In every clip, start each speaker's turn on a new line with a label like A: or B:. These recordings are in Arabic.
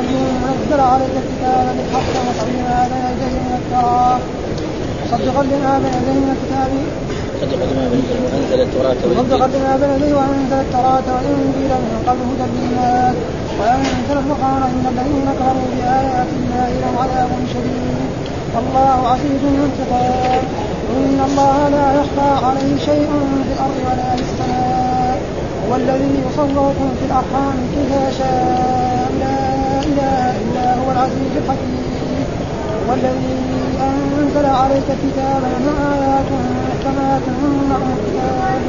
A: القيوم نزل عليك الكتاب بالحق مصدقا بين يديه من التوراة مصدقا لما بين يديه من الكتاب
B: مصدقا لما بين يديه وانزل التوراة
A: وانزل والانجيل من قبل هدى للناس وانزل الفرقان ان الذين كفروا بايات الله لهم عذاب شديد والله عزيز انتقام ان الله لا يخفى عليه شيء في الأرض ولا في السماء هو الذي يصوركم في الارحام كيف يشاء اله إلا هو العزيز الحكيم. هو الذي أنزل عليك كتابا ايات محكمات هن ام الكتاب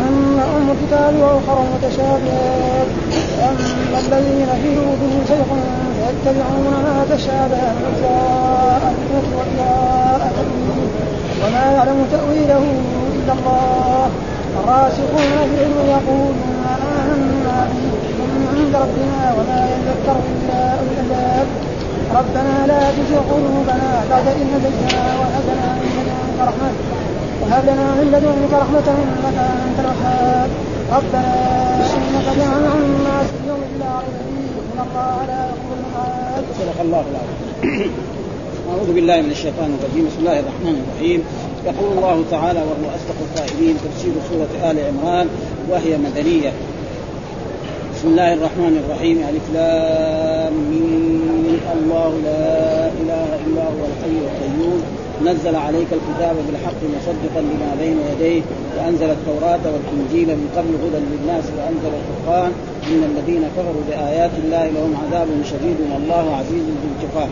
A: هن ام الكتاب وأخر متشابهات. أما الذين في قلوبهم زيغ فيتبعون ما تشابه من ابتغاء وابتغاء تأويله وما يعلم تأويله إلا الله. الراسخون في العلم يقولون عند ربنا وما يذكر إلا أولي الألباب. ربنا لا تزغ قلوبنا بعد إذ هديتنا وهب لنا من لدنك رحمة. وهب لنا من لدنك رحمة إنك أنت الوهاب. ربنا إنك جمع الناس اليوم لا ريب إن الله لا يغفر المعاد
C: صدق الله العظيم. أعوذ بالله من الشيطان الرجيم. بسم الله الرحمن الرحيم. يقول الله تعالى وهو أصدق القائلين تفسير سورة آل عمران وهي مدنية. بسم الله الرحمن الرحيم. ألف لام الله لا إله إلا هو الحي القيوم. نزل عليك الكتاب بالحق مصدقا لما بين يديه وأنزل التوراة والإنجيل من قبل هدى للناس وأنزل الفرقان ان الذين كفروا بآيات الله لهم عذاب شديد والله عزيز ذو انتقام.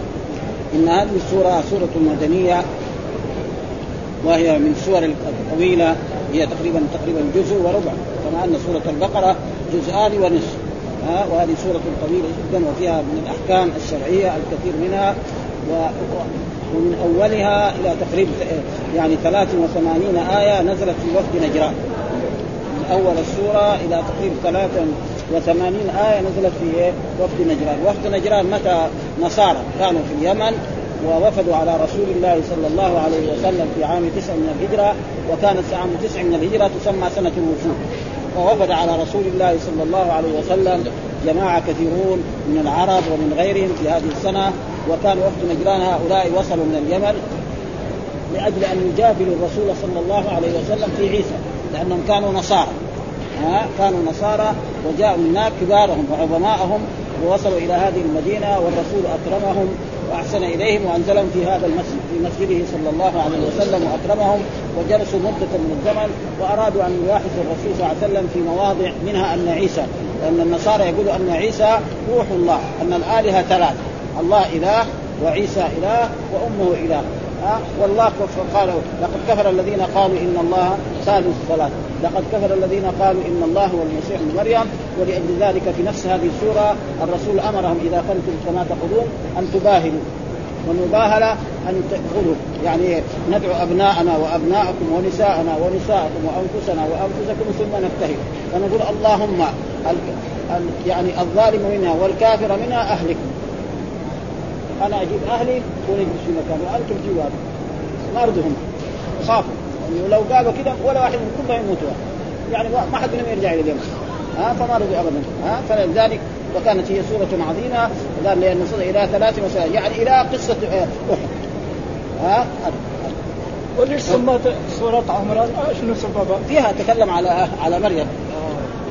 C: إن هذه السورة سورة مدنية وهي من السور الطويلة. هي تقريبا تقريبا جزء وربع كما أن سورة البقرة جزءان ونصف. ها؟ وهذه سورة طويلة جدا وفيها من الأحكام الشرعية الكثير منها و... ومن أولها إلى تقريبا يعني 83 آية نزلت في وفد نجران. من أول السورة إلى تقريبا 83 آية نزلت في وفد نجران، وفد نجران متى؟ نصارى كانوا في اليمن ووفدوا على رسول الله صلى الله عليه وسلم في عام تسع من الهجرة وكانت عام تسع من الهجرة تسمى سنة الوفود. ووفد على رسول الله صلى الله عليه وسلم جماعة كثيرون من العرب ومن غيرهم في هذه السنة وكان وفد نجران هؤلاء وصلوا من اليمن لأجل أن يجابلوا الرسول صلى الله عليه وسلم في عيسى لأنهم كانوا نصارى. ها؟ كانوا نصارى وجاءوا هناك كبارهم وعظماءهم ووصلوا إلى هذه المدينة والرسول أكرمهم وأحسن إليهم وأنزلهم في هذا المسجد في مسجده صلى الله عليه وسلم وأكرمهم وجلسوا مدة من الزمن وأرادوا أن يلاحظوا الرسول صلى الله عليه وسلم في مواضع منها أن عيسى لأن النصارى يقولوا أن عيسى روح الله أن الآلهة ثلاث الله إله وعيسى إله وأمه إله. ها؟ والله قال لقد كفر الذين قالوا إن الله ثالث ثلاث لقد كفر الذين قالوا إن الله هو المسيح ابن مريم ولأجل ذلك في نفس هذه السورة الرسول أمرهم إذا قلتم كما تقولون أن تباهلوا. والمباهلة أن تقولوا يعني ندعو أبناءنا وأبناءكم ونساءنا ونساءكم وأنفسنا وأنفسكم ثم نبتهل. فنقول اللهم ال... ال... يعني الظالم منها والكافر منها أهلكم أنا أجيب أهلي ونجلس في مكان. وأنتم جوار ما أرضهم. خافوا. يعني لو قالوا كذا ولا واحد من كلهم يموت يعني ما حد منهم يرجع إلى اليمن ها فما رضوا ابدا. ها فلذلك وكانت هي سورة عظيمة. قال لأن إلى ثلاث مسائل. يعني إلى قصة أحد. ها
A: وليش سمت سورة عمران. شنو سببها؟
C: فيها تكلم على على مريم.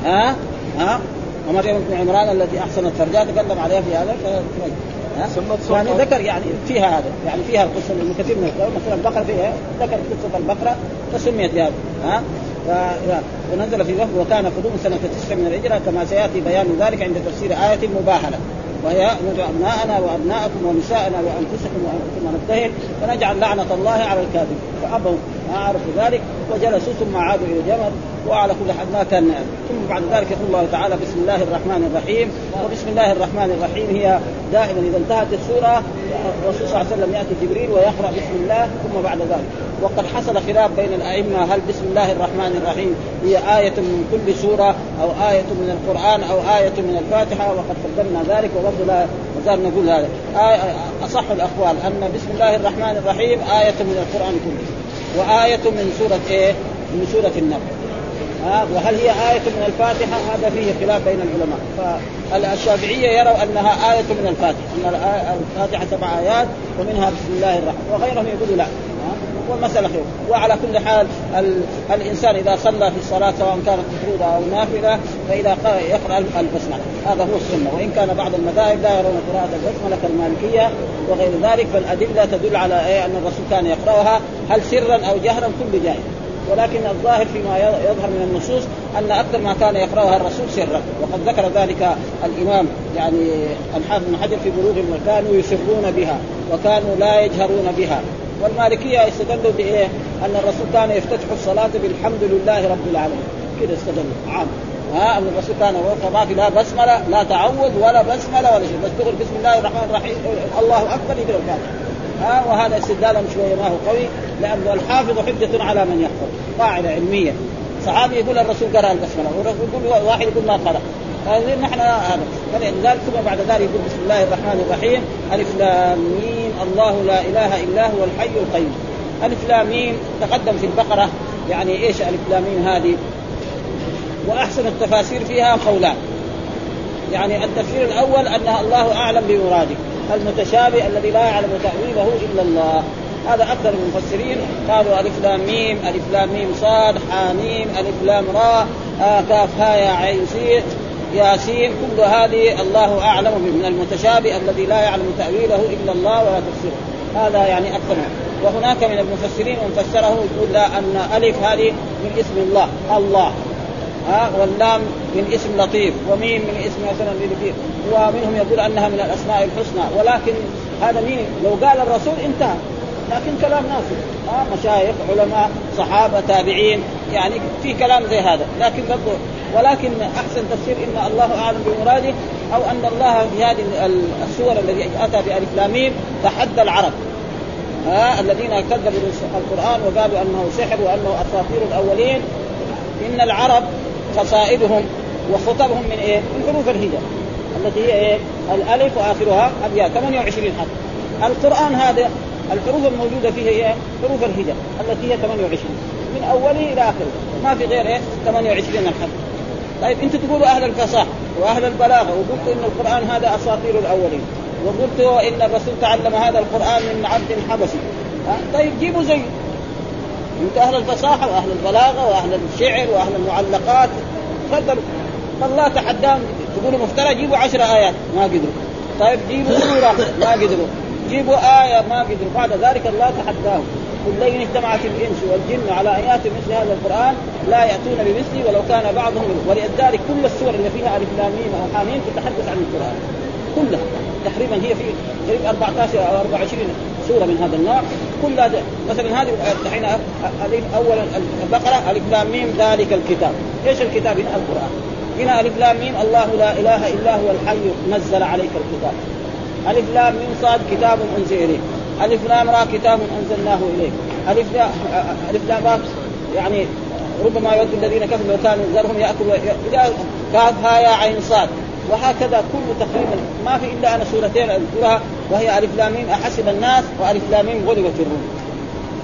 C: ها ها. ومريم بن عمران التي أحسنت فرجها تكلم عليها في هذا. يعني ذكر يعني فيها هذا يعني فيها القصة من كثير من مثلا البقره فيها ذكر قصة البقرة فسميت بهذا ها؟ ونزل في وفد وكان قدوم سنة تسع من الهجرة كما سيأتي بيان ذلك عند تفسير آية المباهله وهي ندعو أبناءنا وأبناءكم ونساءنا وأنفسكم وأنفسكم نبتهل فنجعل لعنة الله على الكاذب. فأبوا ما عرفوا ذلك وجلسوا ثم عادوا إلى الجمل وعلى كل حال ما كان ثم بعد ذلك يقول الله تعالى بسم الله الرحمن الرحيم. وبسم الله الرحمن الرحيم هي دائما إذا انتهت السورة الرسول صلى الله عليه وسلم يأتي جبريل ويقرأ بسم الله ثم بعد ذلك. وقد حصل خلاف بين الأئمة هل بسم الله الرحمن الرحيم هي آية من كل سورة أو آية من القرآن أو آية من الفاتحة؟ وقد قدمنا ذلك وبرضه لا نزال نقول هذا. آية أصح الأقوال أن بسم الله الرحمن الرحيم آية من القرآن كله. وآية من سورة إيه؟ من سورة النبأ ها وهل هي آية من الفاتحة؟ هذا فيه خلاف بين العلماء. فالشافعية يروا أنها آية من الفاتحة أن الفاتحة سبع آيات ومنها بسم الله الرحمن وغيرهم يقولوا لا والمسألة خير. وعلى كل حال ال... الإنسان إذا صلى في الصلاة سواء كانت مفروضة أو نافلة فإذا يقرأ البسملة هذا هو السنة. وإن كان بعض المذاهب لا يرون قراءة البسملة كالمالكية وغير ذلك فالأدلة تدل على إيه؟ أن الرسول كان يقرأها هل سرا أو جهرا؟ كل جائز ولكن الظاهر فيما يظهر من النصوص أن أكثر ما كان يقرأها الرسول سرا وقد ذكر ذلك الإمام يعني الحافظ بن حجر في بلوغ كانوا يسرون بها وكانوا لا يجهرون بها. والمالكية استدلوا بإيه؟ أن الرسول كان يفتتح الصلاة بالحمد لله رب العالمين. كذا استدلوا عام. ها أن الرسول كان ما في لا بسملة لا تعوذ ولا بسملة ولا شيء. بس تقول بسم الله الرحمن الرحيم الله أكبر يقرا الفاتحه ها وهذا استدلال شوية ما هو قوي لأن الحافظ حجة على من يحفظ قاعدة علمية. صحابي يقول الرسول قرأ البسملة ويقول واحد يقول ما قرأ. نحن هذا. فلذلك ثم بعد ذلك يقول بسم الله الرحمن الرحيم ألف لام ميم الله لا إله إلا هو الحي القيوم. ألف لام ميم تقدم في البقرة يعني إيش ألف لام ميم هذه؟ وأحسن التفاسير فيها قولان. يعني التفسير الأول أنها الله أعلم بمراده. المتشابه الذي لا يعلم تأويله إلا الله. هذا أكثر المفسرين قالوا ألف لام ميم ألف لام ميم صاد حاميم ألف لام راء آه كاف ها يا عين سين ياسين. كل هذه الله أعلم من المتشابه الذي لا يعلم تأويله إلا الله ولا تفسيره. هذا يعني أكثر. وهناك من المفسرين من فسره يقول لا أن ألف هذه من اسم الله. الله. ها واللام من اسم لطيف وميم من اسم مثلا لطيف. ومنهم يقول أنها من الأسماء الحسنى ولكن هذا مين؟ لو قال الرسول انتهى. لكن كلام ناس. ها مشايخ علماء صحابة تابعين يعني في كلام زي هذا. لكن برضو ولكن أحسن تفسير إن الله أعلم بمراده أو أن الله في هذه السور التي أتى بألف لامين تحدى العرب. ها الذين كذبوا القرآن وقالوا أنه سحر وأنه أساطير الأولين. إن العرب قصائدهم وخطبهم من إيه؟ من حروف الهجاء التي هي إيه؟ الألف وآخرها ابيات 28 حرف. القرآن هذا الحروف الموجودة فيه هي حروف الهجاء التي هي 28 من اوله إلى آخره. ما في غير إيه؟ 28 الحرف طيب أنتم تقولوا أهل الفصاحة وأهل البلاغة وقلتوا إن القرآن هذا أساطير الأولين. وقلتوا إن الرسول تعلم هذا القرآن من عبد حبشي. طيب جيبوا زي. أنت أهل الفصاحة وأهل البلاغة وأهل الشعر وأهل المعلقات. تفضلوا. فالله تحداهم تقولوا مفترى جيبوا عشر آيات ما قدروا. طيب جيبوا سوره ما قدروا. جيبوا آية ما قدروا. بعد ذلك الله تحداهم. قل لئن اجتمعت الإنس والجن على يأتوا مثل هذا القرآن لا يأتون بمثله ولو كان بعضهم ولذلك كل السور اللي فيها ألف لام أو حاميم تتحدث عن القرآن. كلها. تقريبا هي في تقريبا 14 أو 24 سورة من هذا النوع. كلها مثلا هذه الحين اول البقرة ألف لام ميم ذلك الكتاب. إيش الكتاب؟ هنا القرآن. هنا ألف لام ميم الله لا إله إلا هو الحي نزل عليك الكتاب. ألف لام ميم صاد كتاب أنزل إليك. ألف لام را كتاب أنزلناه إليك. ألف ألف لام را يعني ربما يود الذين كفروا كانوا ذرهم يأكلوا كاف ها يا عين صاد. وهكذا كل تقريبا ما في إلا أنا سورتين أذكرها وهي ألف لام ميم أحسب الناس وألف لام ميم غلبت الروم.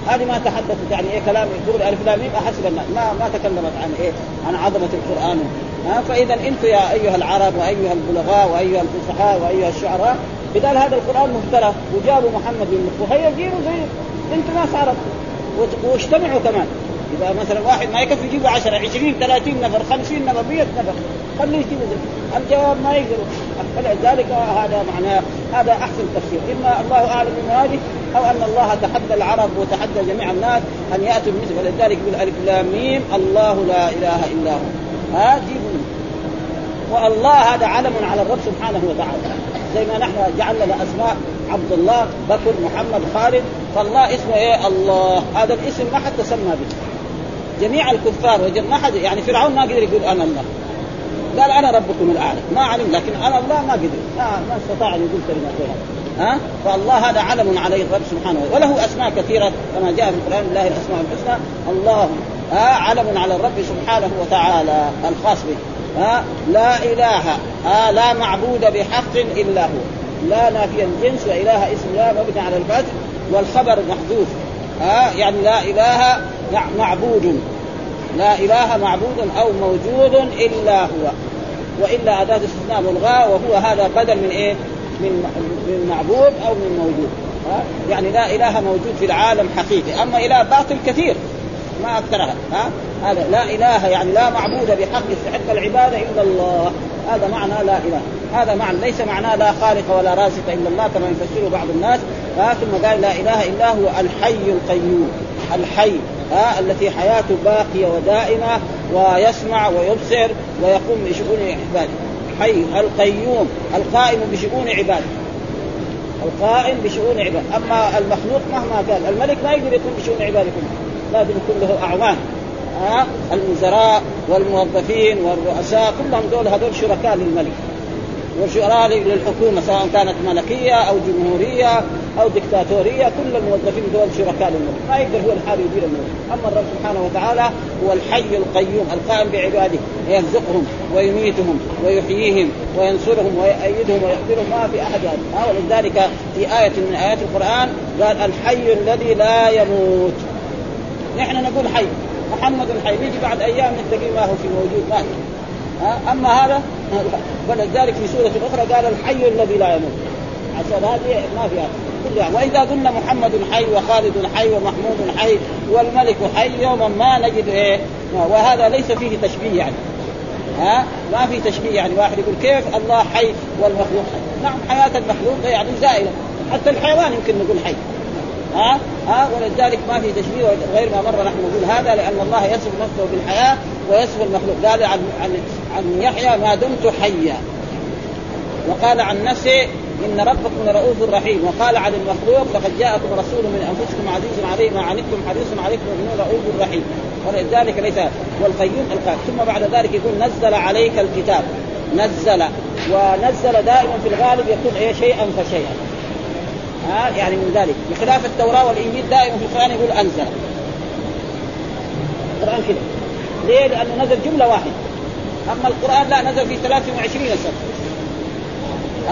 C: هذه ما تحدثت يعني إيه كلام يقول ألف لام أحسب الناس ما ما تكلمت عن إيه؟ عن عظمة القرآن. ها فإذا أنتم يا أيها العرب وأيها البلغاء وأيها الفصحاء وأيها الشعراء بدال هذا القرآن مفترى وجابوا محمد بن وهي جيبوا زي أنتم ناس عرب واجتمعوا كمان. إذا مثلا واحد ما يكفي يجيبوا 10 20 30 نفر 50 نفر 100 نفر خليه يجيبوا زي الجواب ما يقدروا فلذلك هذا معناه هذا أحسن تفسير. إما الله أعلم بمراده أو أن الله تحدى العرب وتحدى جميع الناس أن يأتوا بمثل فلذلك يقول ألف لام ميم الله لا إله إلا هو. ها جيبوا والله هذا علم على الرب سبحانه وتعالى. زي ما نحن جعلنا اسماء عبد الله بكر محمد خالد. فالله اسمه إيه؟ الله. هذا الاسم ما حد تسمى به. جميع الكفار ما حد يعني فرعون ما قدر يقول أنا الله. قال أنا ربكم الأعلى. ما علم لكن أنا الله ما قدر. ما, ما استطاع أن يقول كلمة ها؟ فالله هذا علم عليه الرب سبحانه وله أسماء كثيرة كما جاء في القرآن لله الأسماء الحسنى. الله ها علم على الرب سبحانه وتعالى الخاص به. ها؟ لا إله ها؟ لا معبود بحق إلا هو. لا نافي الجنس واله اسم لا مبني على الفتح والخبر محذوف ها يعني لا إله معبود. لا إله معبود أو موجود إلا هو. وإلا أداة استثناء ملغاه وهو هذا بدل من إيه؟ من من معبود أو من موجود. ها؟ يعني لا إله موجود في العالم حقيقي. أما إله باطل كثير ما أكثرها. ها؟ هذا لا إله يعني لا معبود بحق يستحق العباده إلا الله. هذا معنى لا إله. هذا معنى ليس معناه لا خالق ولا رازق إلا الله كما يفسره بعض الناس. ها ثم قال لا إله إلا هو الحي القيوم. الحي ها التي حياته باقية ودائمة ويسمع ويبصر ويقوم بشؤون عباده. حي القيوم القائم بشؤون عباده. القائم بشؤون عباده. أما المخلوق مهما كان الملك ما يقدر يكون بشؤون عباده كلها لازم يكون له اعوان ها الوزراء والموظفين والرؤساء كلهم دول هذول شركاء للملك. وشركاء للحكومة سواء كانت ملكية أو جمهورية. أو دكتاتورية كل الموظفين دول شركاء للملك. ما يقدر هو الحال يدير الملك. أما الرب سبحانه وتعالى هو الحي القيوم القائم بعباده يرزقهم ويميتهم ويحييهم وينصرهم ويؤيدهم ويقدرهم ما في أحد هذا. ولذلك في آية من آيات القرآن قال الحي الذي لا يموت. نحن نقول حي محمد حي نيجي بعد أيام نتلاقيه ما هو في موجود مات. أما هذا ولذلك في سورة أخرى قال الحي الذي لا يموت. عشان هذه ما فيها كلها. وإذا قلنا محمد حي وخالد حي ومحمود حي والملك حي يوما ما نجد إيه؟ وهذا ليس فيه تشبيه يعني. ها؟ ما في تشبيه يعني. واحد يقول كيف الله حي والمخلوق حي؟ نعم حياة المخلوق يعني زائلة. حتى الحيوان يمكن نقول حي. ها؟ ها؟ ولذلك ما في تشبيه غير ما مر نحن نقول هذا لأن الله يصف نفسه بالحياة ويصف المخلوق. قال عن عن عن يحيى ما دمت حيا. وقال عن نفسه إن ربكم لرؤوف رحيم. وقال عن المخلوق لقد جاءكم رسول من أنفسكم عزيز عليه ما عنتم حريص عليكم إنه رؤوف رحيم. ولذلك ليس والقيوم القائم ثم بعد ذلك يقول نزل عليك الكتاب. نزل. ونزل دائما في الغالب يكون إيه؟ شيئا فشيئا. ها؟ يعني من ذلك. بخلاف التوراة والإنجيل دائما في القرآن يقول أنزل. القرآن كذا ليه؟ لأنه نزل جملة واحدة. أما القرآن لا نزل في 23 سنة.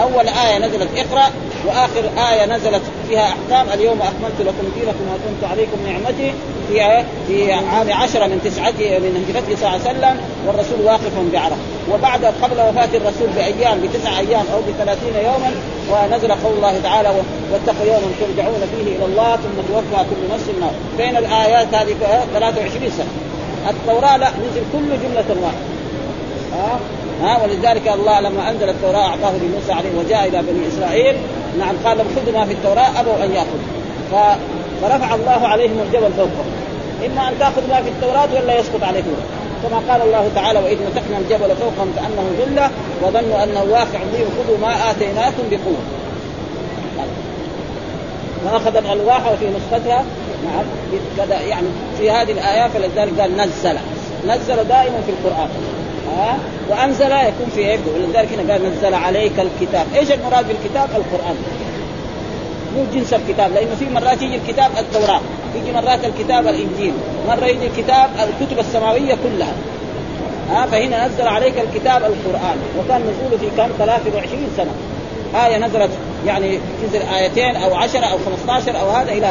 C: أول آية نزلت اقرأ وآخر آية نزلت فيها أحكام. اليوم أكملت لكم دينكم وأتممت عليكم نعمتي. في في عام عشرة من تسعة من هجرته صلى الله عليه وسلم والرسول واقف بعرفه وبعد قبل وفاة الرسول بأيام بتسع أيام أو بثلاثين يوما ونزل قول الله تعالى واتقوا يوما ترجعون فيه إلى الله ثم توفى كل نفس ما. بين الآيات هذه 23 سنة. التوراة لا نزل كل جملة واحدة. ها ولذلك الله لما أنزل التوراة أعطاه لموسى عليه وجاء إلى بني إسرائيل. نعم قال لهم خذوا ما في التوراة أبوا أن ياخذوا فرفع الله عليهم الجبل فوقهم. إما أن تاخذ ما في التوراة ولا يسقط عليكم. كما قال الله تعالى وإذ مسكنا الجبل فوقهم كأنه ذله وظنوا أنه واقع بهم خذوا ما آتيناكم بقوة. وأخذ الألواح وفي نسختها نعم يعني في هذه الايه فلذلك قال نزل. نزل دائما في القرآن. ها وأنزل يكون في إيه ولذلك هنا قال نزل عليك الكتاب. إيش المراد بالكتاب؟ القرآن. مو جنس الكتاب لأنه في مرات يجي الكتاب التوراة يجي مرات الكتاب الإنجيل مرة يجي الكتاب الكتب السماوية كلها. ها فهنا نزل عليك الكتاب القرآن. وكان نزوله في كم؟ 23 سنة. آية نزلت يعني تنزل آيتين أو عشرة أو 15 أو هذا إلى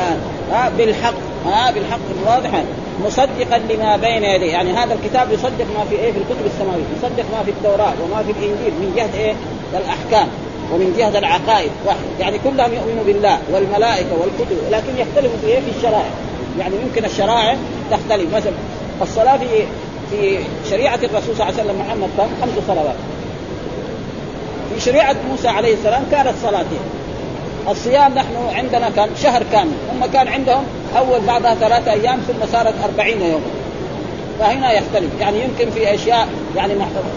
C: ها بالحق. ها بالحق الواضح مصدقا لما بين يديه. يعني هذا الكتاب يصدق ما في إيه في الكتب السماوية يصدق ما في التوراة وما في الإنجيل من جهة إيه؟ الأحكام ومن جهة العقائد واحد. يعني كلهم يؤمنوا بالله والملائكة والكتب لكن يختلفوا في إيه؟ في الشرائع. يعني يمكن الشرائع تختلف. مثلا الصلاة في في شريعة الرسول صلى الله عليه وسلم محمد خمس صلوات. في شريعة موسى عليه السلام كانت صلاتين. الصيام نحن عندنا كان شهر كامل هم كان عندهم أول بعضها ثلاثة أيام ثم صارت أربعين يوم. فهنا يختلف. يعني يمكن في أشياء يعني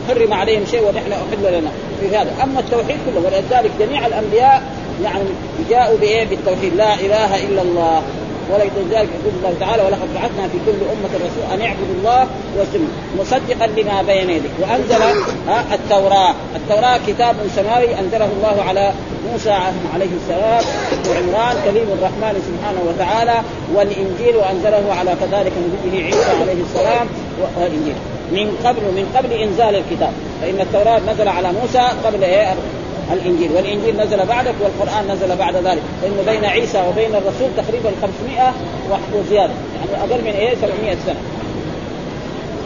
C: حرم عليهم شيء ونحن أحل لنا في هذا. أما التوحيد كله ولذلك جميع الأنبياء يعني جاءوا بإيه؟ بالتوحيد. لا إله إلا الله. ولذلك يقول الله تعالى ولقد بعثنا في كل أمة رسول أن اعبدوا الله وسلم مصدقا لما بين يديه. وأنزل التوراة، التوراة كتاب سماوي أنزله الله على موسى عليه السلام وعمران كليم الرحمن سبحانه وتعالى والإنجيل وانزله على كذلك نبيه عيسى عليه السلام والإنجيل. من قبل من قبل إنزال الكتاب. فإن التوراة نزل على موسى قبل إيه؟ الإنجيل. والإنجيل نزل بعدك والقرآن نزل بعد ذلك. لأنه بين عيسى وبين الرسول تقريبا 500 وزياده يعني أقل من إيه؟ 700 سنة.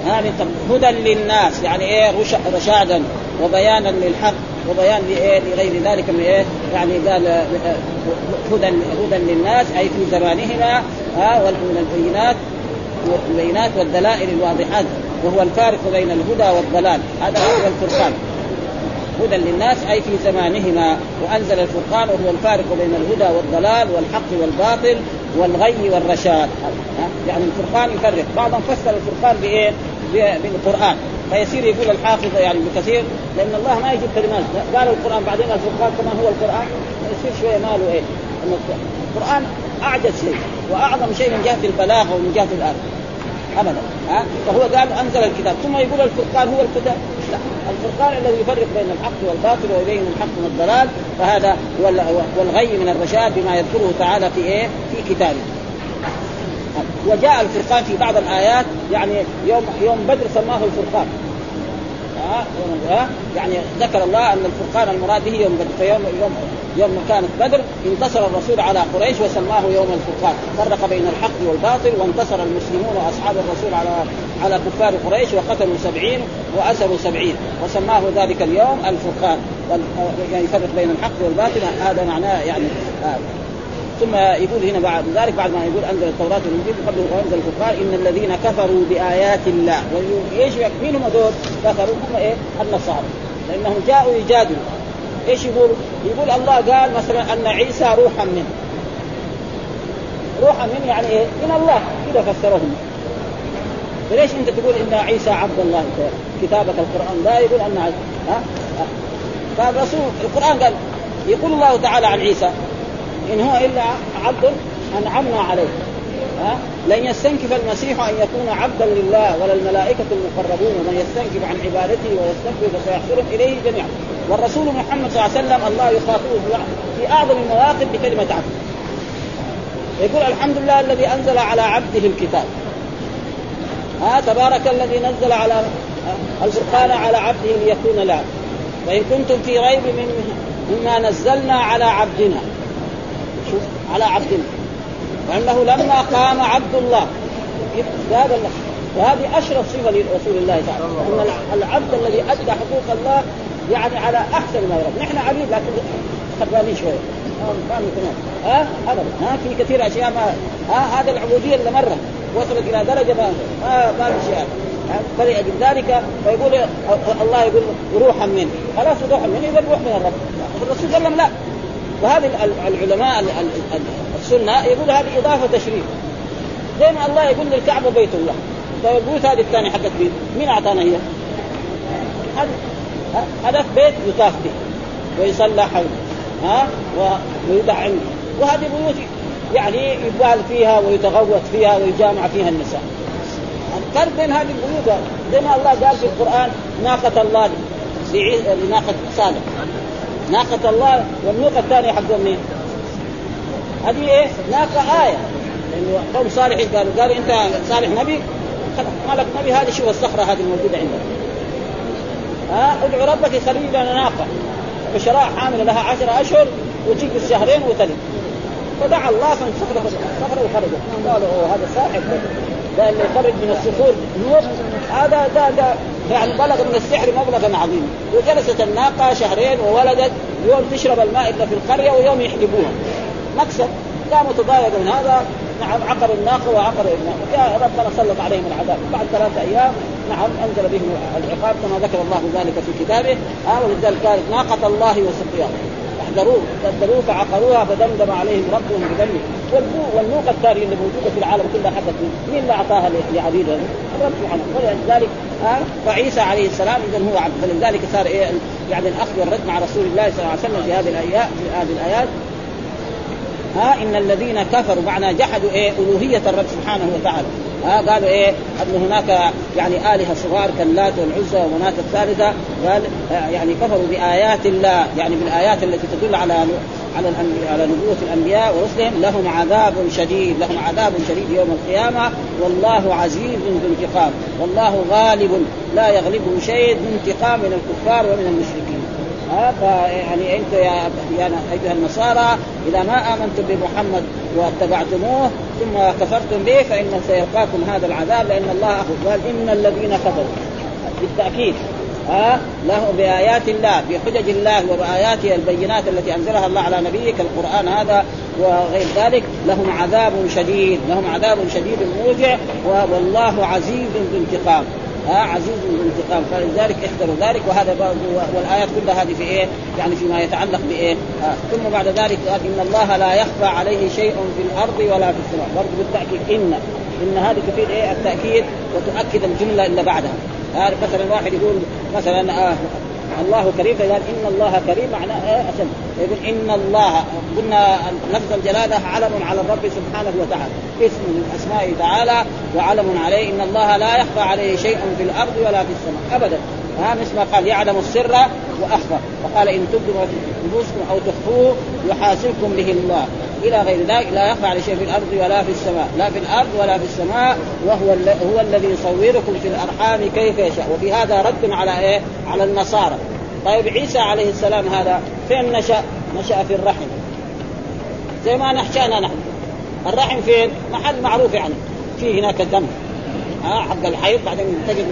C: هذه هدى للناس. يعني إيه؟ رشادا وبيانا للحق وبيان لإيه؟ لغير ذلك من إيه؟ يعني قال هدى هدى للناس أي في زمانهما. ها من البينات البينات والدلائل الواضحات. وهو الفارق بين الهدى والضلال. هذا هو الفرقان. هدى للناس أي في زمانهما. وأنزل الفرقان وهو الفارق بين الهدى والضلال والحق والباطل والغي والرشاد. يعني الفرقان يفرق. بعضهم فسر الفرقان بإيه؟ بالقرآن. فيصير يقول الحافظ يعني ابن كثير لأن الله ما يجيب كلمات. قال القرآن بعدين الفرقان كمان هو القرآن. يصير شوية ماله إيه؟ القرآن أعجز شيء وأعظم شيء من جهة البلاغة ومن جهة الأرض ابدا. ها؟ فهو قال أنزل الكتاب. ثم يقول الفرقان هو الهدى لا الفرقان الذي يفرق بين الحق والباطل ويبين الحق من فهذا والغي من الرشاد بما يذكره تعالى في إيه؟ في كتابه. وجاء الفرقان في بعض الآيات يعني يوم يوم بدر سماه الفرقان. ها؟ يعني ذكر الله أن الفرقان المراد به يوم بدر فيوم يوم يوم كانت بدر انتصر الرسول على قريش وسماه يوم الفرقان. فرق بين الحق والباطل وانتصر المسلمون وأصحاب الرسول على على كفار قريش وقتلوا سبعين وأسروا سبعين وسماه ذلك اليوم الفرقان. يعني يفرق بين الحق والباطل هذا معناه يعني ثم يقول هنا بعد ذلك بعد ما يقول أنزل التوراة والإنجيل قبل وانزل الكفار إن الذين كفروا بآيات الله. إيش مين هم دول؟ كفروا هم إيه؟ النصارى. لأنهم جاءوا يجادلوا. إيش يقول؟ يقول الله قال مثلا أن عيسى روحا منه. روحا منه يعني إيه؟ من الله. كذا فسرهم. فليش أنت تقول إن عيسى عبد الله؟ كتابك القرآن. لا يقول أن ها؟ فالرسول القرآن قال يقول الله تعالى عن عيسى. إن هو إلا عبد أنعمنا عليه. ها؟ لن يستنكف المسيح أن يكون عبدا لله ولا الملائكة المقربون ومن يستنكف عن عبادته ويستكبر فسيحشرهم إليه جميعا. والرسول محمد صلى الله عليه وسلم الله يخاطبه في أعظم المواقف بكلمة عبد. يقول الحمد لله الذي أنزل على عبده الكتاب. ها؟ تبارك الذي نزل على الفرقان على عبده ليكون له. وإن كنتم في ريب مما نزلنا على عبدنا. شوف على عبدنا وأنه لما قام عبد الله هذا وهذه أشرف صفة لرسول الله تعالى إن العبد الذي ادى حقوق الله يعني على احسن ما يرد نحن عبيد لكن خربانين شوية. ما تمام ها ابدا. ها في كثير أشياء ما ها هذا العبودية اللي مره وصلت إلى درجة ما ما, ما في شيء. فلأجل ذلك. فيقول الله يقول روحا منه. خلاص روحا منه. إذا روح من الرب. الرسول الله عليه وسلم لا. وهذه العلماء السنة يقول هذه إضافة تشريف. زي ما الله يقول للكعبة بيت الله. طيب البيوت هذه الثانية حقت بيت. مين أعطانا هي؟ هذا بيت يطاف به. ويصلى حوله. ها؟ ويدع عنده وهذه بيوت يعني يبال فيها ويتغوط فيها ويجامع فيها النساء. الفرق بين هذه البيوت زي ما الله قال في القرآن ناقة الله لناقة صالح. ناقة الله والنوقة الثانية حق مين؟ هذه إيه؟ ناقة آية. لأنه قوم صالح قالوا قالوا أنت صالح نبي؟ ما لك نبي؟ هذه شو الصخرة هذه الموجودة عندك؟ ها؟ ادعو ربك يخلي لنا ناقة. بشراء حاملة لها عشرة أشهر وتجيك الشهرين وتلد فدعا الله فانسخر الصخرة وخرجت. قالوا هذا ساحر ده اللي خرج من الصخور نور. هذا ده ده يعني بلغ من السحر مبلغا عظيما. وجلست الناقة شهرين وولدت يوم تشرب الماء إلا في القرية ويوم يحلبوها. مكسب. قاموا تضايقوا من هذا. نعم عقر الناقة وعقر ابنها جاء ربنا سلط عليهم العذاب. بعد ثلاثة أيام نعم أنزل بهم العقاب كما ذكر الله ذلك في كتابه. آه ولذلك قالت ناقة الله وسقياها. احذروه فعقروها فدمدم عليهم ربهم بذنبه. والنوقه الثانية اللي موجودة في العالم كلها حقت مين؟ اللي أعطاها لعبيده؟ الرب سبحانه ولذلك فعيسى عليه السلام اذا هو عبد. فلذلك صار إيه يعني الأخذ والرد مع رسول الله صلى الله عليه وسلم في هذه الايات في هذه الآيات. ها؟ إن الذين كفروا معنى جحدوا إيه؟ ألوهية الرب سبحانه وتعالى. ها قالوا إيه أن هناك يعني آلهة صغار كاللات والعزى ومناة الثالثة قال يعني كفروا بآيات الله يعني بالآيات التي تدل على على على نبوة الأنبياء ورسلهم لهم عذاب شديد لهم عذاب شديد يوم القيامة والله عزيز ذو انتقام والله غالب لا يغلبه شيء ذو انتقام من الكفار ومن المشركين. ها فيعني أنت يا يا أيها النصارى إذا ما آمنتم بمحمد واتبعتموه ثم كفرتم به فإن سيلقاكم هذا العذاب لأن الله اخذ قال إن الذين كفروا. بالتأكيد. ها؟ له بآيات الله بحجج الله وبآياته البينات التي أنزلها الله على نبيه كالقرآن هذا وغير ذلك. لهم عذاب شديد لهم عذاب شديد موجع والله عزيز ذو انتقام. ها عزيز الانتقام فلذلك احذروا ذلك وهذا والآيات كلها هذه في إيه؟ يعني فيما يتعلق بإيه؟ آه. ثم بعد ذلك قال إن الله لا يخفى عليه شيء في الأرض ولا في السماء، برضه بالتأكيد ان إن هذه تفيد إيه؟ التأكيد وتؤكد الجملة اللي بعدها. آه مثلا واحد يقول مثلا آه الله كريم فقال إن الله كريم معناه إيه؟ أشد. يقول إن الله قلنا لفظ الجلالة علم على الرب سبحانه وتعالى. اسم من اسمائه تعالى وعلم عليه إن الله لا يخفى عليه شيء في الأرض ولا في السماء. ابدا. ها مثل ما قال يعلم السر وأخفى. وقال إن تبدوا انفسكم أو تخفوه يحاسبكم به الله. إلى غير ذلك لا يخفى على شيء في الأرض ولا في السماء. لا في الأرض ولا في السماء وهو هو الذي يصوركم في الأرحام كيف يشاء. وفي هذا رد على إيه؟ على النصارى. طيب عيسى عليه السلام هذا فين نشأ؟ نشأ في الرحم. زي ما نحشانا نحن. الرحم فين؟ محل معروف يعني. في هناك دم. حق الحيض بعدين ينتقل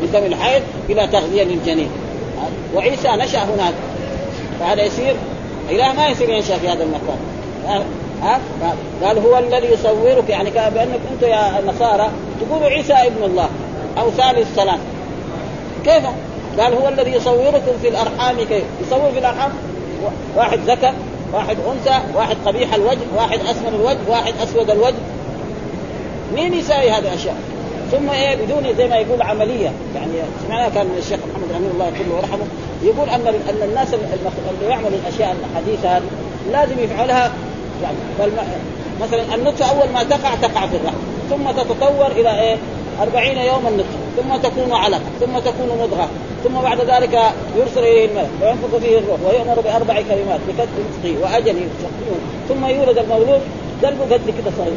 C: من دم الحيض إلى تغذية للجنين. وعيسى نشأ هناك. فهذا يصير؟ إله ما يصير ينشأ في هذا المكان. ها قال هو الذي يصورك يعني بأنك أنتم يا النصارى تقولوا عيسى ابن الله أو ثالث ثلاث كيف؟ قال هو الذي يصوركم في الأرحام كيف؟ يصور في الأرحام؟ واحد ذكر واحد أنثى واحد قبيح الوجه واحد أسمر الوجه واحد أسود الوجه. مين يساوي هذه الأشياء؟ ثم إيه بدون زي ما يقول عملية. يعني سمعنا كان الشيخ محمد رحمه الله كله ورحمه يقول أن أن الناس اللي يعملوا الأشياء الحديثة لازم يفعلها. يعني مثلا النطفه أول ما تقع تقع في الرحم. ثم تتطور إلى إيه؟ أربعين يوما نطفه ثم تكون علقه ثم تكون مضغة. ثم بعد ذلك يرسل إليه الملك وينفخ فيه الروح. ويؤمر بأربع كلمات. بكتب رزقه وأجل ثم يولد المولود. قلبه قد كده صغير.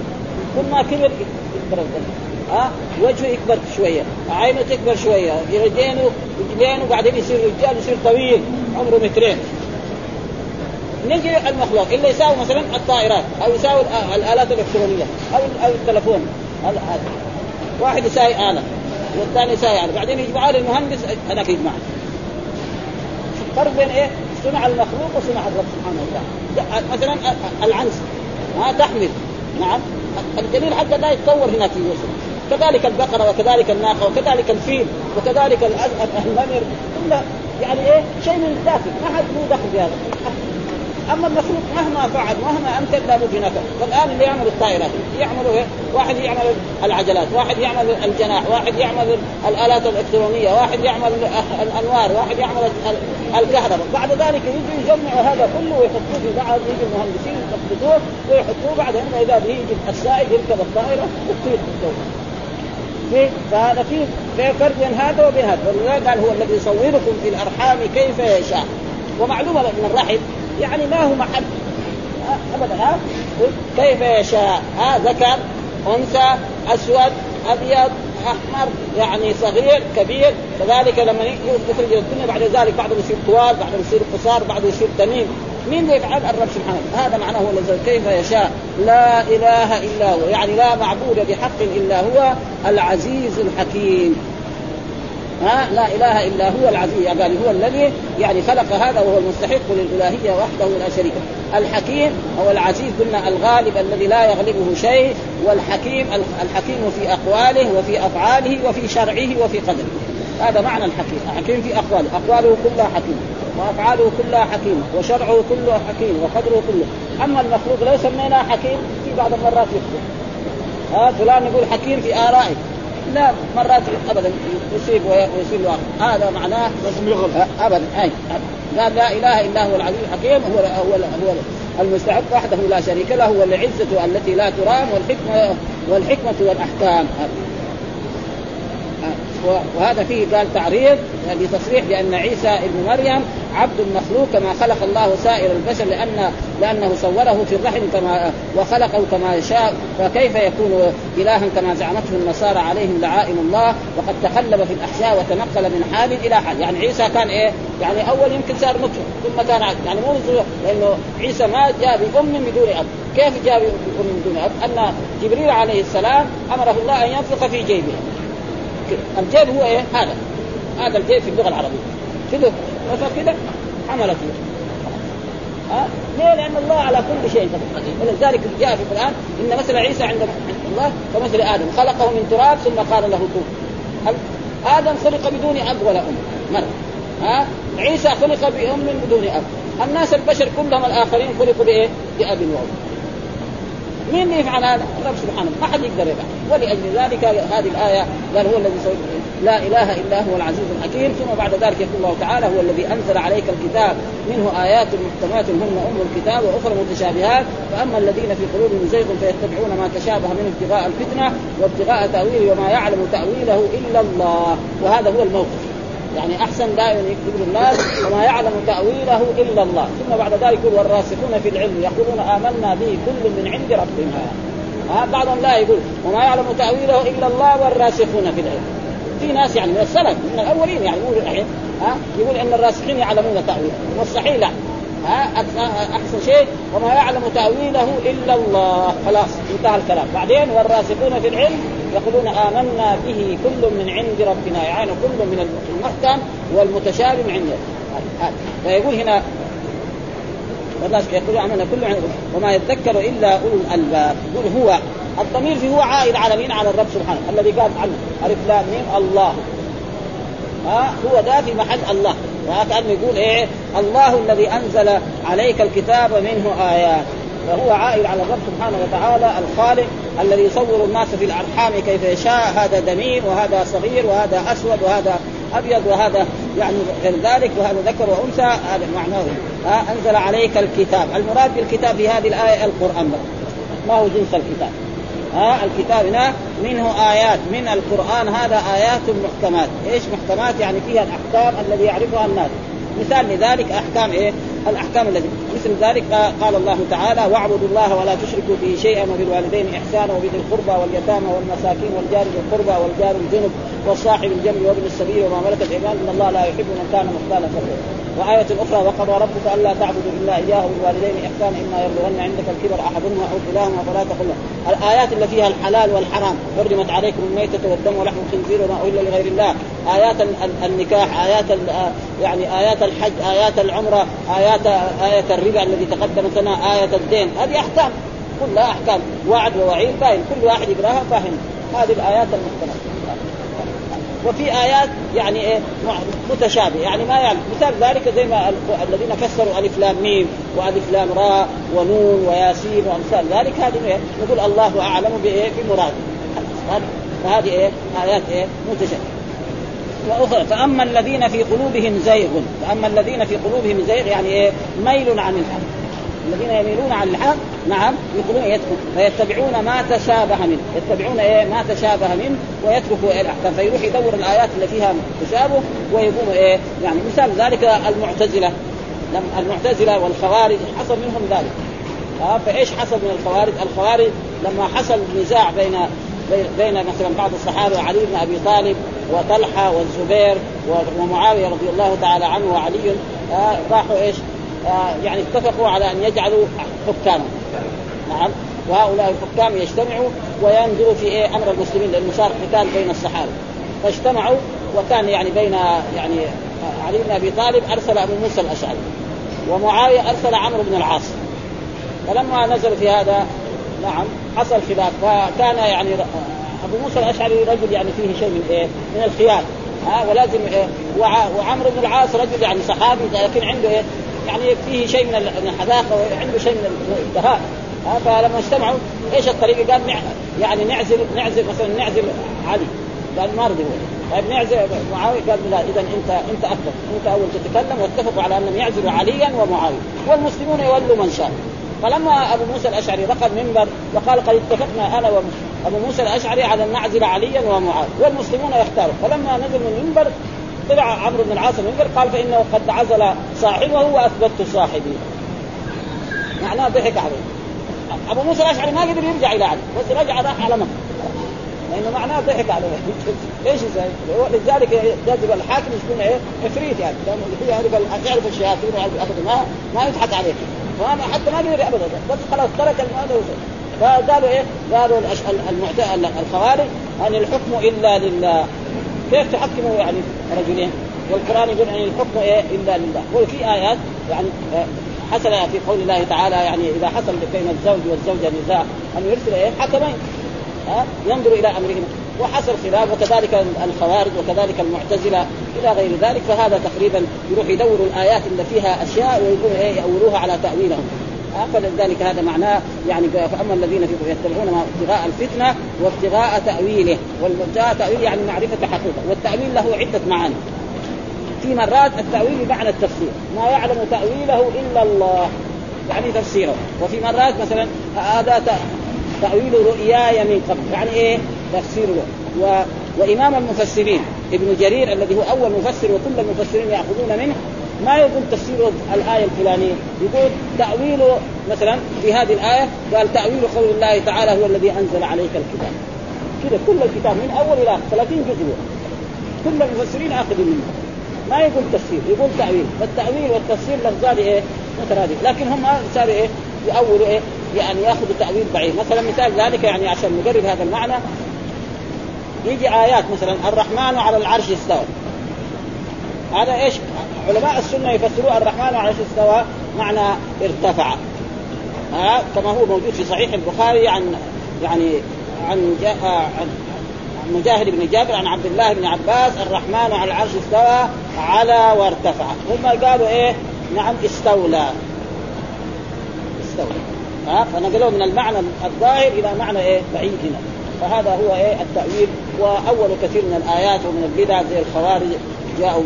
C: ما كبر. يكبر القلب ها؟ وجهه يكبر شوية عينه تكبر شوية يدينه رجلينه بعدين يصير رجال يصير طويل عمره مترين. نجي المخلوق اللي يساوي مثلا الطائرات أو يساوي الآلات الإلكترونية أو التلفون. واحد يساوي آلة والثاني يساوي آلة. بعدين يجمعوا للمهندس هذاك يجمع. الفرق بين إيه؟ صنع المخلوق وصنع الرب سبحانه وتعالى. مثلا العنز ما تحمل. نعم. الدليل حتى لا يتطور هناك في يوسف كذلك البقرة وكذلك الناقة وكذلك الفيل وكذلك النمر كلها يعني إيه؟ شيء من الداخل ما حد له دخل في هذا. أما المخلوق مهما فعل مهما أمكن لابد هناك والآن اللي يعمل الطائرات يعملوا إيه؟ واحد يعمل العجلات، واحد يعمل الجناح، واحد يعمل الآلات الإلكترونية، واحد يعمل الأنوار، واحد يعمل الكهرباء، بعد ذلك يجوا يجمعوا هذا كله ويحطوه في بعض يجي المهندسين يثبتوه ويحطوه بعدين. اذا به يجي السائق يركب الطائرة وتطير في الجو. فهذا فيه في فرق بين هذا وبين هذا. ولذلك قال هو الذي يصوركم في الأرحام كيف يشاء. ومعلومة أن الرحم يعني ما هو محل. أبدا ها؟ كيف يشاء؟ ها؟ ذكر أنثى أسود أبيض أحمر يعني صغير كبير. كذلك لما يخرج الدنيا بعد ذلك بعده يصير طوال بعده يصير قصار بعده يصير تميم مين اللي يفعل الرب سبحانه هذا معناه هو كيف يشاء. لا إله إلا هو. يعني لا معبود بحق إلا هو العزيز الحكيم. ها؟ لا إله إلا هو العزيز. قال هو الذي يعني خلق هذا وهو المستحق للإلهية وحده لا شريك الحكيم هو العزيز. قلنا الغالب الذي لا يغلبه شيء والحكيم الحكيم في أقواله وفي أفعاله وفي شرعه وفي قدره. هذا معنى الحكيم. الحكيم في أقواله. أقواله كلها حكيم. وأفعاله كلها حكيمة وشرعه كله حكيم وقدره كله. أما المخلوق لو سميناه حكيم؟ في بعض المرات يخطئ ها فلان يقول حكيم في آرائه. لا مرات ابدا يصيب ويصير له هذا معناه لازم يغلط. ابدا. أي قال لا إله إلا هو العزيز الحكيم هو هو هو المستحق وحده لا شريك له هو العزة التي لا ترام والحكمة والحكمة والأحكام. وهذا فيه قال تعريض لتصريح بأن عيسى ابن مريم عبد مخلوق كما خلق الله سائر البشر لأن لأنه صوره في الرحم كما وخلقه كما شاء فكيف يكون الها كما زعمته النصارى عليهم لعائن الله؟ وقد تقلب في الاحشاء وتنقل من حال إلى حال. يعني عيسى كان إيه؟ يعني أول يمكن صار نطفه ثم كان يعني مو لأنه عيسى ما جاء بأم بدون أب. كيف جاء بأم بدون أب؟ أن جبريل عليه السلام أمره الله أن ينفخ في جيبه. الجيب هو إيه؟ هذا. هذا الجيب في اللغة العربية. نفخ كذا حملته ها؟ ليه؟ لأن الله على كل شيء قدير. ولذلك جاء في القرآن إن مثل عيسى عند الله كمثل آدم. خلقه من تراب ثم قال له كن. آدم خلق بدون أب ولا أم؟ مرة. ها؟ عيسى خلق بأم بدون أب. الناس البشر كلهم الآخرين خلقوا بإيه؟ بأب وأم. مين يفعل هذا؟ الرب سبحانه. ما حد يقدر يفعل. ولأجل ذلك هذه الآية قال هو الذي لا إله إلا هو العزيز الحكيم. ثم بعد ذلك يقول الله تعالى هو الذي أنزل عليك الكتاب. منه آيات محكمات هن أم الكتاب وأخرى متشابهات. فأما الذين في قلوبهم زيغ فيتبعون ما تشابه منه ابتغاء الفتنة وابتغاء تأويله وما يعلم تأويله إلا الله. وهذا هو الموقف. يعني أحسن دائما يكتب الناس وما يعلم تأويله إلا الله. ثم بعد ذلك يقول والراسخون في العلم يقولون آمنا به كل من عند ربنا. ها بعضهم لا يقول وما يعلم تأويله إلا الله والراسخون في العلم. في ناس يعني من السلف من الأولين يعني يقول الحين ها يقول إن الراسخين يعلمون تأويله. والصحيح لا. ها أحسن شيء وما يعلم تأويله إلا الله. خلاص انتهى الكلام. بعدين والراسخون في العلم يقولون آمنا به كل من عند ربنا يعني كل من المحكم والمتشابه من عند فيقول هنا والناس يقولون؟ آمنا كل وما يذكر إلا أولو الألباب. يقول هو الضمير في هو عائد على مين؟ على الرب سبحانه الذي قال عنه ألف لام الله. ها هو ذا في محل الله. وكانه يقول إيه؟ الله الذي أنزل عليك الكتاب منه آيات. فهو عائد على الرب سبحانه وتعالى الخالق الذي يصور الناس في الأرحام كيف يشاء هذا دميم وهذا صغير وهذا أسود وهذا أبيض وهذا يعني غير ذلك وهذا ذكر وأنثى هذا معناه. أنزل عليك الكتاب. المراد بالكتاب في هذه الآية القرآن. ما هو جنس الكتاب؟ ها الكتاب هنا منه آيات. من القرآن هذا آيات محكمات. إيش محكمات؟ يعني فيها الأحكام الذي يعرفها الناس. مثال لذلك أحكام إيه؟ الأحكام التي مثل ذلك قال الله تعالى واعبدوا الله ولا تشركوا به شيئا وبالوالدين إحسانا وبذي القربى واليتامى والمساكين والجار ذي القربى والجار الجنب والصاحب الجنب وابن السبيل وما ملكت ايمان إن الله لا يحب من كان مختالا فخورا وآية أخرى وقضى ربك ألا تعبدوا إلا إياه وبالوالدين إحسانا إما يبلغن عندك الكبر أحدهما أو كلاهما فلا تقل الآيات اللي فيها الحلال والحرام حرمت عليكم الميتة والدم ولحم الخنزير وما أهل لغير الله. آيات النكاح آيات يعني آيات الحج آيات العمرة آيات آية الربا الذي تقدم لنا آية الدين. هذه أحكام. كلها أحكام. وعد ووعيد باين كل واحد يقراها فاهم. هذه الآيات المحكمة وفي آيات يعني إيه؟ متشابه يعني ما يعني مثال ذلك زي ما الذين فسروا ألف لام ميم وألف لام راء ونون وياسين وأمثال. ذلك هذه إيه؟ نقول الله أعلم بإيه؟ بمراده. فهذه إيه؟ آيات إيه؟ متشابهة. وأخرى. فأما الذين في قلوبهم زيغ فأما الذين في قلوبهم زيغ يعني إيه؟ ميل عن الحق. الذين يميلون عن الحق نعم يقولون يدخل فيتبعون ما تشابه منه يتبعون إيه؟ ما تشابه منه ويتركوا إيه الاحكام فيروح يدور الآيات اللي فيها تشابه ويقوم إيه؟ يعني مثال ذلك المعتزلة. المعتزلة والخوارج حصل منهم ذلك؟ آه فإيش حصل من الخوارج؟ الخوارج لما حصل نزاع بين بين مثلا بعض الصحابة علي بن أبي طالب وطلحة والزبير ومعاويه رضي الله تعالى عنه وعلي آه راحوا إيش؟ آه يعني اتفقوا على أن يجعلوا حكاما نعم. وهؤلاء الحكام يجتمعوا وينظروا في إيه؟ أمر المسلمين لأنه صار قتال بين الصحابة. فاجتمعوا وكان يعني بين يعني علي بن أبي طالب أرسل أبو موسى الأشعري ومعاوية أرسل عمرو بن العاص. فلما نزل في هذا نعم حصل خلاف. فكان يعني أبو موسى الأشعري رجل يعني فيه شيء من إيه؟ من الخيال ها ولازم إيه؟ وعمرو بن العاص رجل يعني صحابي لكن عنده إيه؟ يعني فيه شيء من الحذاقة وعنده شيء من الدهاء فلما اجتمعوا إيش الطريقة؟ قال يعني نعزل نعزل مثلا نعزل علي. قال ما رضي طيب نعزل معاوية. قال لا اذا أنت أنت أكبر. أنت أول تتكلم واتفقوا على أنهم يعزلوا عليا ومعاوية. والمسلمون يولوا من شاء. فلما أبو موسى الأشعري رقى المنبر وقال قد اتفقنا أنا وابو موسى الأشعري على ان نعزل عليا ومعاذ والمسلمون يختاروا. فلما نزل من المنبر طلع عمرو بن العاص من المنبر قال فإنه قد عزل صاحبه وأثبت صاحبي. معناه ضحك عليه. أبو موسى الأشعري ما قدر يرجع إلى علي بس رجع راح على مكه لأنه معناه ضحك عليه. إيش لذلك يجب الحاكم يكون إيه عفريت يعني لأنه يعرف يعرف الشياطين ويعرف ما ما يضحك عليه فانا حتى ما قدر أبدا. بس خلاص ترك المال فقالوا إيه؟ قالوا الخوارج أن الحكم إلا لله. كيف تحكموا يعني رجلين؟ والقرآن يقول أن الحكم إيه؟ إلا لله. وفي آيات يعني آه، حصل في قول الله تعالى يعني إذا حصل بين الزوج والزوجة نزاع أن يرسل إيه؟ حكمين. ها؟ ينظر إلى امرهم وحصل خلاف وكذلك الخوارج وكذلك المعتزلة إلى غير ذلك. فهذا تقريبا يروح يدوروا الآيات اللي فيها أشياء ويقول إيه يأولوها على تأويلهم. فلذلك هذا معناه يعني فأما الذين يتبعون ابتغاء الفتنة وابتغاء تأويله والابتغاء تأويل يعني معرفة حقيقة والتأويل له عدة معاني. في مرات التأويل بمعنى التفسير ما يعلم تأويله إلا الله يعني تفسيره. وفي مرات مثلا هذا تأويل رؤياي من قبل يعني إيه؟ تفسير و... وإمام المفسرين ابن جرير الذي هو أول مفسر وكل المفسرين يأخذون منه ما يقول تفسير الآية الفلانية يقول تأويل مثلا في هذه الآية قال تأويل قول الله تعالى هو الذي أنزل عليك الكتاب. كذا كل الكتاب من أول إلى 30 جزء كل المفسرين آخذين منه. ما يقول تفسير يقول تأويل. فالتأويل والتفسير لفظان إيه؟ مترادف لكن هم صاروا إيه؟ يأولوا إيه؟ يعني ياخذ تأويل بعيد. مثلا مثال ذلك يعني عشان نقرب هذا المعنى يجي آيات مثلا الرحمن على العرش استوى. هذا إيش؟ علماء السنة يفسروا الرحمن على العرش استوى معنى ارتفع. ها؟ كما هو موجود في صحيح البخاري عن يعني عن عن مجاهد بن جابر عن عبد الله بن عباس الرحمن على العرش استوى على وارتفع. هم قالوا إيه؟ نعم استولى. استولى. ها؟ فنقلوه من المعنى الظاهر إلى معنى إيه؟ بعيد هنا. فهذا هو إيه التأويل وأول كثير من الآيات ومن البدع زي الخوارج. جاءوا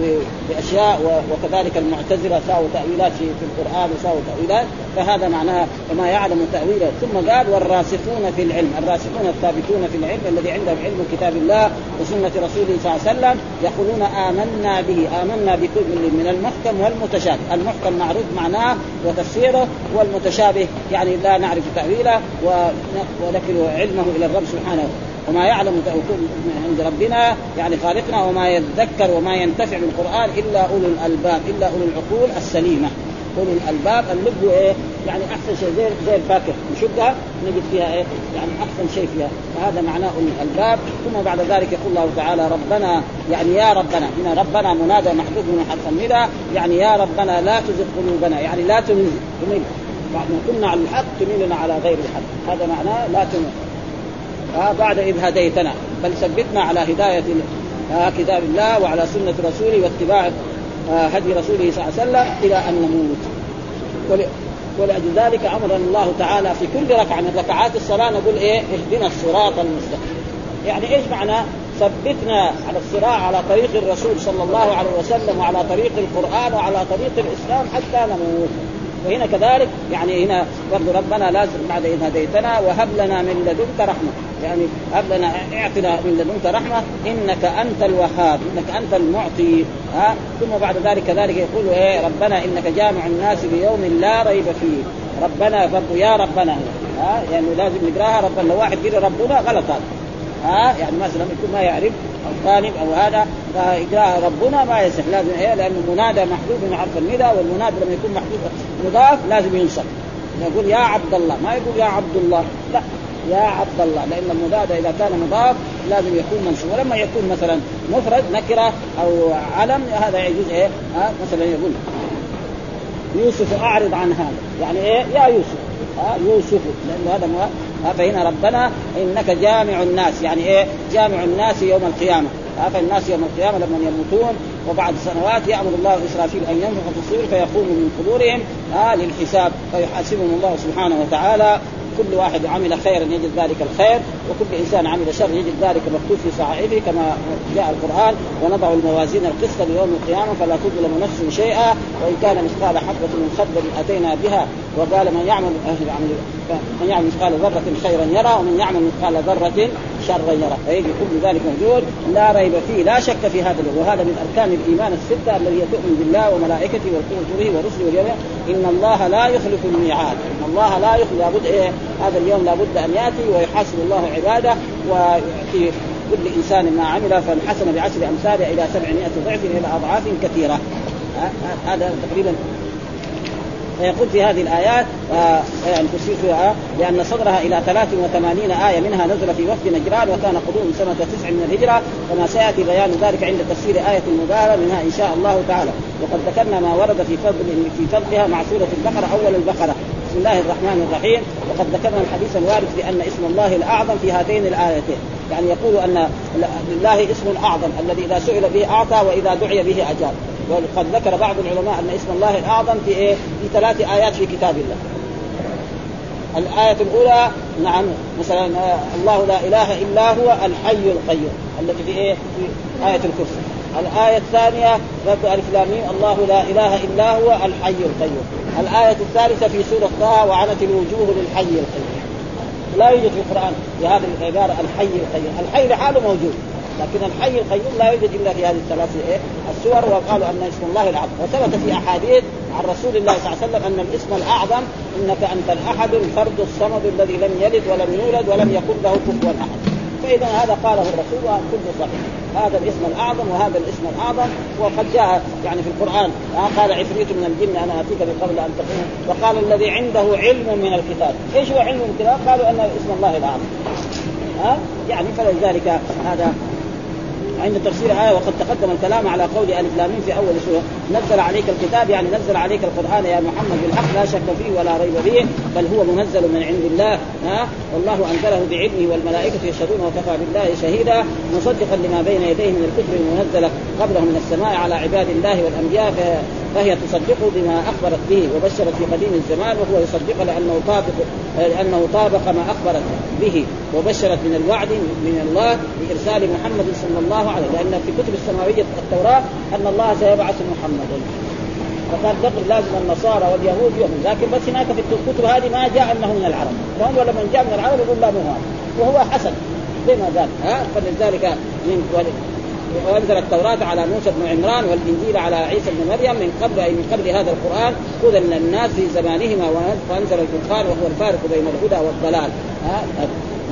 C: بأشياء وكذلك المعتزلة ساووا تأويلات في القرآن وساووا تأويلات فهذا معناها وما يعلم تأويله. ثم قال والراسخون في العلم. الراسخون الثابتون في العلم الذي عندهم علم كتاب الله وسنة رسوله صلى الله عليه وسلم يقولون آمنا به. آمنا بكل من المحكم والمتشابه. المحكم معروف معناه وتفسيره والمتشابه يعني لا نعرف تأويله ونكل علمه إلى الرب سبحانه. وما يعلم عند ربنا يعني خالقنا وما يذكر وما ينتفع بالقرآن إلا أولو الألباب إلا أولو العقول السليمة. أولو الألباب اللب إيه؟ يعني أحسن شيء زي زي الفاكهه نشقها نجد فيها إيه؟ يعني أحسن شيء فيها. فهذا معناه أولو الألباب. ثم بعد ذلك يقول الله تعالى ربنا يعني يا ربنا هنا ربنا منادى محدود من حرف الندى يعني يا ربنا لا تزغ قلوبنا يعني لا تمل. بعد ما كنا على الحق تميلنا على غير الحق. هذا معناه لا تمل. آه بعد إذ هديتنا. بل ثبتنا على هداية آه كتاب الله وعلى سنة رسوله واتباع آه هدي رسوله صلى الله عليه وسلم إلى أن نموت. ولأجل ذلك أمرنا الله تعالى في كل ركعة من ركعات الصلاة نقول إيه؟ اهدنا الصراط المستقيم. يعني إيش معنى؟ ثبتنا على الصراع على طريق الرسول صلى الله عليه وسلم وعلى طريق القرآن وعلى طريق الإسلام حتى نموت. وهنا كذلك يعني هنا برضه ربنا لازم بعد إذ هديتنا وهب لنا من لدنك رحمة. يعني هب لنا اعطنا من لدنك رحمة إنك أنت الوهاب إنك أنت المعطي. ها؟ ثم بعد ذلك كذلك يقول إيه ربنا إنك جامع الناس بيوم لا ريب فيه. ربنا برضو يا ربنا. ها؟ يعني لازم نقراها ربنا لو واحد قال ربنا غلط هذا ها؟ يعني مثلا يكون ما يعرف أو طالب أو هذا فيقراها ربنا ما يصح. لازم إيه؟ لأنه منادى محدود من حرف الندى والمنادى لما يكون محدود مضاف لازم ينصب. يقول يا عبد الله. ما يقول يا عبد الله. لا. يا عبد الله لأن المضاد إذا كان مضاف لازم يكون منصوب. ولما يكون مثلا مفرد نكرة أو علم هذا يجوز إيه؟ ها مثلا يقول يوسف أعرض عن هذا. يعني إيه؟ يا يوسف. ها يوسف لأنه هذا مو... فهنا ربنا إنك جامع الناس. يعني إيه؟ جامع الناس يوم القيامة. فالناس يوم القيامة لما يموتون وبعد سنوات يأمر الله إسرافيل أن ينفخ في الصور فيقوم من قبورهم آه للحساب فيحاسبهم الله سبحانه وتعالى. كل واحد عمل خيرا يجد ذلك الخير وكل إنسان عمل شر يجد ذلك مكتوب في صحائفه كما جاء القرآن ونضع الموازين القسط ليوم القيامة فلا تظلم نفس شيئا وإن كان مثقال حبة من خردل أتينا بها وقال من يعمل من يعمل مثقال ذرة خيرا يرى ومن يعمل مثقال ذرة شرا يرى فيجي كل ذلك موجود. لا ريب فيه لا شك في هذا وهذا من أركان الإيمان الستة الذي تؤمن بالله وملائكته وكتبه ورسله واليوم إن الله لا يخلف الميعاد. إن الله لا يخلف لابد إيه هذا اليوم لابد أن يأتي ويحاسب الله عباده ويؤتي كل إنسان ما عمل. فالحسن بعشر امثاله إلى 700 ضعف إلى أضعاف كثيرة. هذا تقريبا فيقول في هذه الآيات آه يعني فيها لأن صدرها إلى 83 آية منها نزل في وقت نجران وكان قدوم سنة تسع من الهجرة كما سيأتي بيان ذلك عند تفسير آية المباراه منها إن شاء الله تعالى. وقد ذكرنا ما ورد في فضل في فضلها مع سورة البقرة أول البقرة. بسم الله الرحمن الرحيم. وقد ذكرنا الحديث الوارد في أن اسم الله الأعظم في هاتين الآيتين. يعني يقول أن لله اسم اعظم الذي إذا سئل به أعطى وإذا دعي به أجاب. وقد ذكر بعض العلماء أن اسم الله الأعظم في إيه؟ في ثلاث آيات في كتاب الله. الآية الأولى نعم مثلا الله لا إله إلا هو الحي القيوم التي في إيه؟ في آية الكرسي. الآية الثانية رب ألف لام الله لا إله إلا هو الحي القيوم. الآية الثالثة في سورة طه وعنت الوجوه للحي القيوم. لا يوجد في القرآن بهذه العبارة الحي القيوم، الحي لحاله موجود، لكن الحي القيوم لا يوجد إلا في هذه الثلاث إيه؟ السور وقالوا أن اسم الله الاعظم وثبت في أحاديث عن رسول الله صلى الله عليه وسلم أن الاسم الأعظم إنك أنت الأحد الفرد الصمد الذي لم يلد ولم يولد ولم يكن له كفوا أحد. فإذا هذا قاله الرسول كله صحيح. هذا الاسم الأعظم وهذا الاسم الأعظم. وقد جاء يعني في القرآن قال عفريت من الجن أنا أتيك قبل أن تقوم وقال الذي عنده علم من الكتاب. إيش هو علم الكتاب؟ قالوا أن اسم الله الأعظم. ها يعني فلذلك هذا عند تفسير آية وقد تقدم الكلام على قول ألف لامين في أول سورة. نزل عليك الكتاب يعني نزل عليك القرآن يا محمد بالحق لا شك فيه ولا ريب فيه بل هو منزل من عند الله ها؟ والله أنزله بعلمه والملائكة يشهدون وكفى بالله شهيدا مصدقا لما بين يديه من الكتب المنزلة قبله من السماء على عباد الله والأنبياء فهي تصدقه بما أخبرت به وبشرت في قديم الزمان وهو يصدق لأنه طابق لأنه طابق ما أخبرت به وبشرت من الوعد من الله بإرسال محمد صلى الله عليه لأن في كتب السماوية التوراة أن الله سيبعث محمدا. فقال دخل لازم النصارى واليهود يؤمن لكن بس هناك في الكتب هذه ما جاء إنه من العرب. فهم لما جاء من العرب يقول لا مو وهو حسن. زي ما قال؟ ها؟ فلذلك من وأنزل التوراة على موسى بن عمران والإنجيل على عيسى بن مريم من قبل أي من قبل هذا القرآن هدى للناس في زمانهما وأنزل الفرقان وهو الفارق بين الهدى والضلال.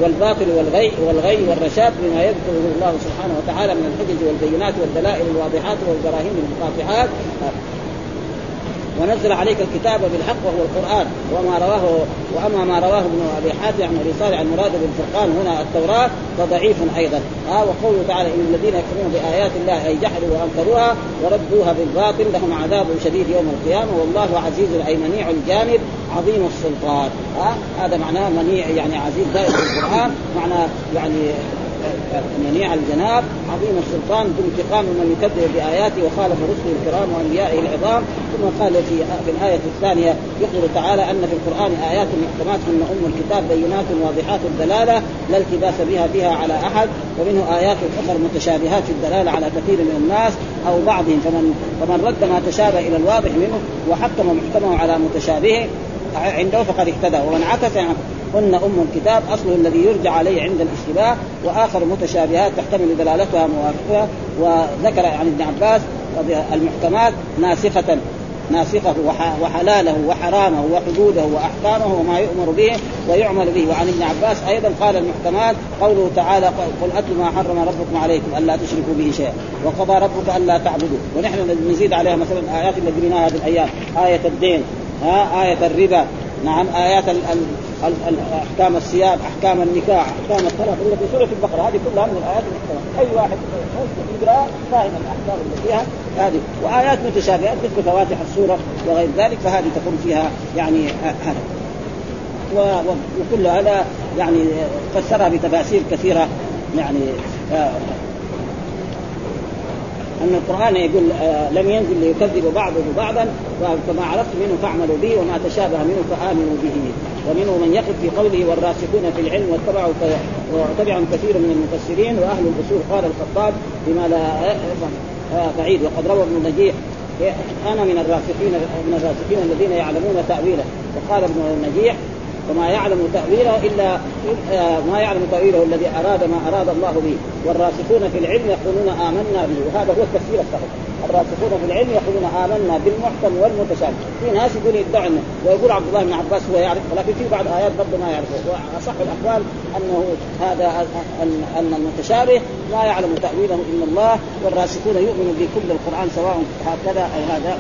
C: والباطل والغي والغي والرشاد بما يذكره الله سبحانه وتعالى من الحجج والبينات والدلائل الواضحات والبراهين المقاطعات. ونزل عليك الكتاب بالحق وهو القرآن. وما رواه وأما ما رواه ابن أبي حاتم عن أبي صالح المراد بالفرقان هنا التوراة فضعيف أيضا. ها وقوله تعالى إن الذين يكفرون بآيات الله أي جحدوا وأنكروها وردوها بالباطل لهم عذاب شديد يوم القيامة والله عزيز اي منيع الجانب عظيم السلطان. ها هذا معناه منيع يعني عزيز دائما في القرآن. معناه يعني منيع الجناب عظيم السلطان بانتقام من يكذب بآياته وخالف رسله الكرام وأنبيائه العظام. ثم قال في في الآية الثانية يخبر تعالى أن في القرآن آيات محكمات هن أم الكتاب بينات واضحات الدلالة لا التباس بها فيها على أحد ومنه آيات أخرى متشابهات في الدلالة على كثير من الناس أو بعضهم فمن فمن رد ما تشابه إلى الواضح منه وحكم محكمه على متشابهه عنده فقد اهتدى. ومن عكس هن أم الكتاب اصله الذي يرجع عليه عند الاشتباه وآخر متشابهات تحتمل دلالتها موافقه وذكر عن ابن عباس المحكمات ناسخة ناسخة وحلاله وحرامه وحدوده وأحكامه وما يؤمر به ويعمل به. وعن ابن عباس أيضا قال المحكمات قوله تعالى قل أتل ما حرم ربكم عليكم ألا تشركوا به شيئا. وقضى ربك ألا تعبدوا. ونحن نزيد عليها مثلا آيات اللي قريناها هذه الأيام آية الدين ها آية الربا نعم آيات أحكام الصيام أحكام النكاح أحكام الطلاق اللي في سورة البقرة. هذه كلها من الآيات المحكمه أي واحد يقرأ فاهم الأحكام اللي فيها هذه. وآيات متشابهات مثل فواتح السورة وغير ذلك فهذه تكون فيها يعني هذا وكل هذا يعني فسرها بتفاسير كثيرة يعني آه، أن القرآن يقول آه لم ينزل ليكذب بعضه بعضا فما عرفت منه فاعملوا به وما تشابه منه فآمنوا به. ومنه من يقف في قوله والراسخون في العلم واتبعوا وتبعهم كثير من المفسرين وأهل الأصول. قال الخطاب بما لا بعيد. وقد روى ابن نجيح أنا من الراسخين من الراسخين الذين يعلمون تأويله. وقال ابن النجيح وما يعلم تأويله إلا ما يعلم تأويله الذي أراد ما أراد الله به. والراسخون في العلم يقولون آمنا به. وهذا هو التفسير الصحيح. الراسخون في العلم يقولون آمنا بالمحكم والمتشابه. في ناس يقول يدعي ويقول عبد الله بن عباس هو يعرف ولكن في بعض آيات برضه ما يعرفه وأصح الأقوال أنه هذا أن المتشابه لا يعلم تأويله إلا الله والراسخون يؤمنون بكل القرآن سواء هكذا أو هذا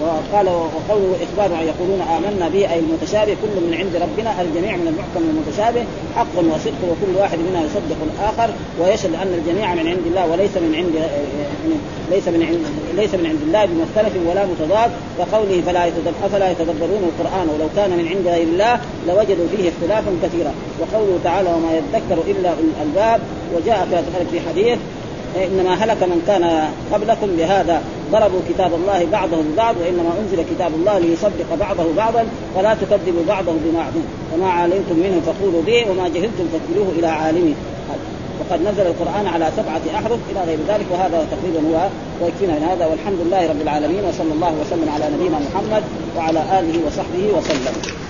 C: وقال وقوله إخبار يقولون آمنا به أي المتشابه كل من عند ربنا الجميع من المحكم المتشابه حق وصدق وكل واحد منا يصدق الآخر ويشهد أن الجميع من عند الله وليس من عند ليس من عند ليس من عند الله بمختلف ولا متضاد. وقوله فلا أفلا يتدبرون القرآن ولو كان من عند غير الله لوجدوا فيه اختلافا كثيرا. وقوله تعالى وما يذكر إلا الألباب. وجاء في حديث إنما هلك من كان قبلكم بهذا ضربوا كتاب الله بعضه ببعض وإنما أنزل كتاب الله ليصدق بعضه بعضا فلا تكذبوا بعضه ببعض وما علمتم منه فقولوا به وما جهلتم فاكلوه إلى عالمه. وقد نزل القرآن على سبعة أحرف إلى غير ذلك وهذا تقريبا هو ويكفينا من هذا والحمد لله رب العالمين وصلى الله وسلم على نبينا محمد وعلى آله وصحبه وسلم.